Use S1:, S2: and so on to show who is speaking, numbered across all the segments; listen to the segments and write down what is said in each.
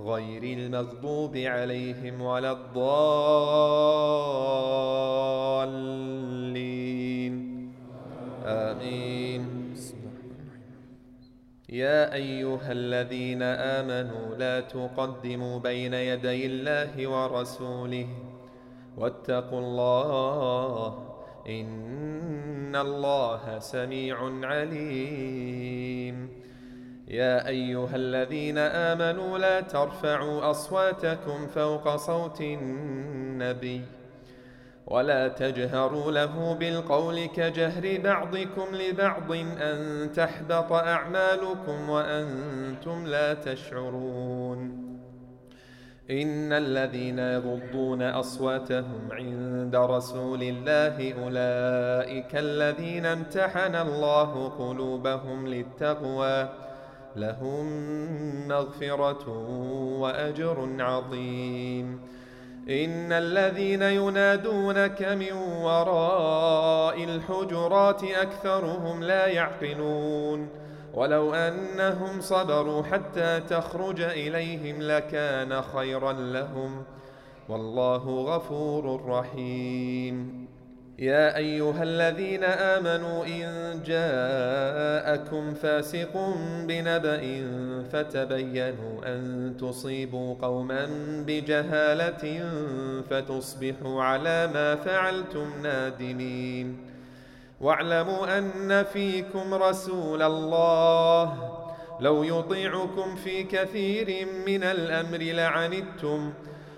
S1: غير المغضوب عليهم ولا الضالين آمين يا أيها الذين آمنوا لا تقدموا بين يدي الله ورسوله واتقوا الله إن الله سميع عليم يا ايها الذين امنوا لا ترفعوا اصواتكم فوق صوت النبي ولا تجهروا له بالقول كجهر بعضكم لبعض ان تحبط اعمالكم وانتم لا تشعرون ان الذين يغضون اصواتهم عند رسول الله اولئك الذين امتحن الله قلوبهم للتقوى لهم مغفرة وأجر عظيم إن الذين ينادونك من وراء الحجرات أكثرهم لا يعقلون ولو أنهم صبروا حتى تخرج إليهم لكان خيرا لهم والله غفور رحيم يا ايها الذين امنوا ان جاءكم فاسق بنبأ فتبينوا ان تصيبوا قوما بجهاله فتصبحوا على ما فعلتم نادمين واعلموا ان فيكم رسول الله لو يطيعكم في كثير من الامر لعنتم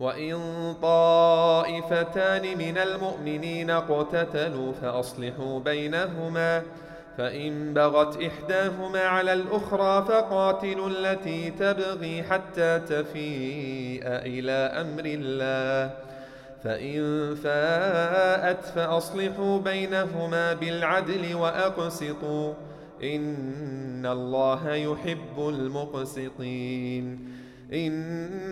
S1: وإن طائفتان من المؤمنين اقتتلوا فأصلحوا بينهما فإن بغت إحداهما على الأخرى فقاتلوا التي تبغي حتى تفيء إلى أمر الله فإن فاءت فأصلحوا بينهما بالعدل وأقسطوا إن الله يحب المقسطين إن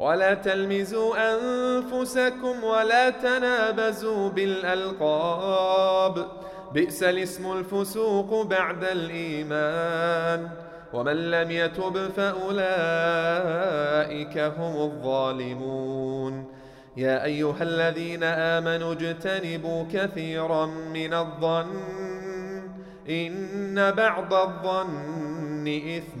S1: ولا تلمزوا انفسكم ولا تنابزوا بالالقاب بئس الاسم الفسوق بعد الايمان ومن لم يتب فاولئك هم الظالمون يا ايها الذين امنوا اجتنبوا كثيرا من الظن ان بعض الظن اثم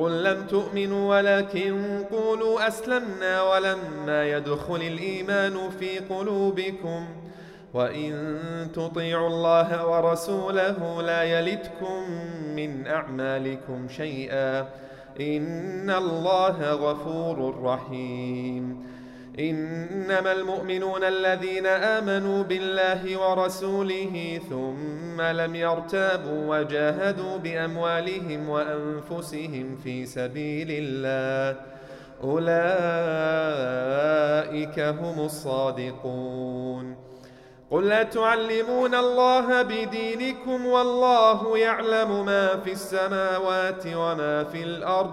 S1: قل لم تؤمنوا ولكن قولوا أسلمنا ولما يدخل الإيمان في قلوبكم وإن تطيعوا الله ورسوله لا يلدكم من أعمالكم شيئا إن الله غفور رحيم إنما المؤمنون الذين آمنوا بالله ورسوله ثم لم يرتابوا وجاهدوا بأموالهم وأنفسهم في سبيل الله أولئك هم الصادقون قل أتعلمون الله بدينكم والله يعلم ما في السماوات وما في الأرض